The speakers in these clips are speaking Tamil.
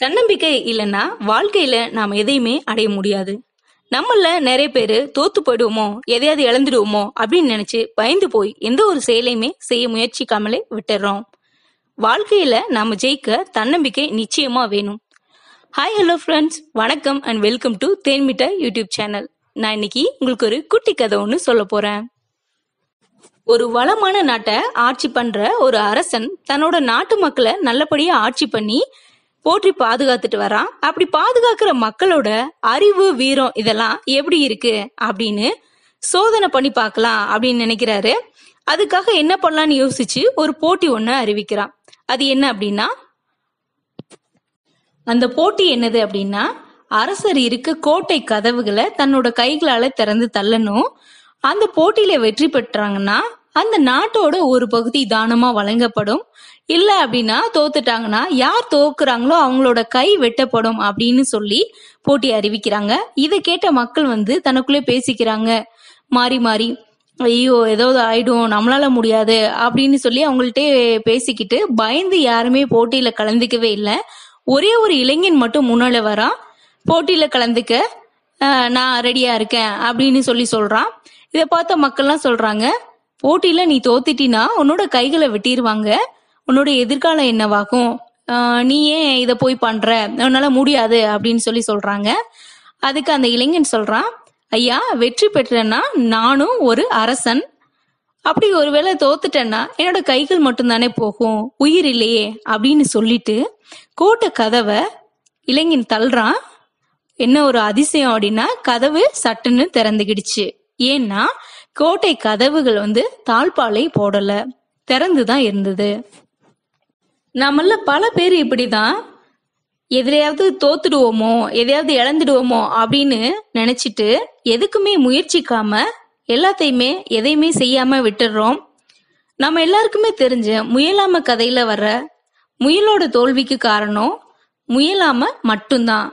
தன்னம்பிக்கை இல்லைன்னா வாழ்க்கையில நாம் எதையுமே அடைய முடியாது. நம்மள நிறைய பேர் தோத்து போயிடுவோமோ எதையாவது இழந்துடுவோமோ அப்படின்னு நினைச்சு பயந்து போய் எந்த ஒரு செயலையுமே செய்ய முயற்சிக்காமலே விட்டுறோம். வாழ்க்கையில நாம ஜெயிக்க தன்னம்பிக்கை நிச்சயமா வேணும். ஹாய் ஹலோ ஃப்ரெண்ட்ஸ் வணக்கம் and welcome to Thenmitta YouTube channel. நான் இன்னைக்கு உங்களுக்கு ஒரு குட்டி கதை ஒன்று சொல்ல போறேன். ஒரு வளமான நாட்டை ஆட்சி பண்ற ஒரு அரசன் தன்னோட நாட்டு மக்களை நல்லபடியா ஆட்சி பண்ணி போற்றி பாதுகாத்துட்டு வரான். அப்படி பாதுகாக்கிற மக்களோட அறிவு வீரம் இதெல்லாம் எப்படி இருக்கு அப்படின்னு சோதனை பண்ணி பார்க்கலாம் அப்படின்னு நினைக்கிறாரு. அதுக்காக என்ன பண்ணலாம்னு யோசிச்சு ஒரு போட்டி ஒன்று அறிவிக்கிறான். அது என்ன அப்படின்னா அந்த போட்டி என்னது அப்படின்னா அரசர் இருக்க கோட்டை கதவுகளை தன்னோட கைகளால திறந்து தள்ளணும். அந்த போட்டியில வெற்றி பெற்றாங்கன்னா அந்த நாட்டோட ஒரு பகுதி தானமா வழங்கப்படும்? இல்ல அப்படின்னா தோத்துட்டாங்கன்னா யார் தோக்குறாங்களோ அவங்களோட கை வெட்டப்படும் அப்படின்னு சொல்லி போட்டி அறிவிக்கிறாங்க. இதை கேட்ட மக்கள் வந்து தனக்குள்ளே பேசிக்கிறாங்க. மாறி மாறி ஐயோ ஏதாவது ஆயிடும் நம்மளால முடியாது அப்படின்னு சொல்லி அவங்கள்ட்ட பேசிக்கிட்டு பயந்து யாருமே போட்டியில கலந்துக்கவே இல்லை. ஒரே ஒரு இளைஞன் மட்டும் முன்னால வரான் போட்டியில கலந்துக்க நான் ரெடியா இருக்கேன் அப்படின்னு சொல்லி சொல்றான். இதை பார்த்த மக்கள்லாம் சொல்றாங்க போட்டியில நீ தோத்திட்டினா உன்னோட கைகளை வெட்டிடுவாங்க உன்னோட எதிர்காலம் என்னவாகும்? நீ ஏன் இதை போய் பண்ற? உன்னால முடியாது அப்படின்னு சொல்லி சொல்றாங்க. அதுக்கு அந்த இளைஞன் சொல்றான் ஐயா வெற்றி பெற்றேன்னா நானும் ஒரு அரசன். அப்படி ஒருவேளை தோத்துட்டேன்னா என்னோட கைகள் மட்டும்தானே போகும். உயிர் இல்லையே அப்படின்னு சொல்லிட்டு கோட்டை கதவை இளைஞன் தள்ளுறான். என்ன ஒரு அதிசயம் அப்படின்னா கதவு சட்டுன்னு திறந்துகிடுச்சு. ஏன்னா கோட்டை கதவுகள் வந்து தாழ்பாலை போடல திறந்துதான் இருந்தது. நம்மள பல பேர் இப்படிதான் எதுலையாவது தோத்துடுவோமோ எதையாவது இழந்துடுவோமோ அப்படின்னு நினைச்சிட்டு எதுக்குமே முயற்சிக்காம எல்லாத்தையுமே எதையுமே செய்யாம விட்டுடுறோம். நம்ம எல்லாருக்குமே தெரிஞ்ச முயலாம கதையில வர்ற முயலோட தோல்விக்கு காரணம் முயலாம மட்டும்தான்.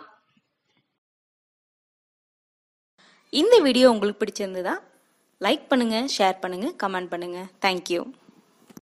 இந்த வீடியோ உங்களுக்கு பிடிச்சிருந்ததா? லைக் பண்ணுங்கள் ஷேர் பண்ணுங்கள் கமெண்ட் பண்ணுங்கள் தேங்க்யூ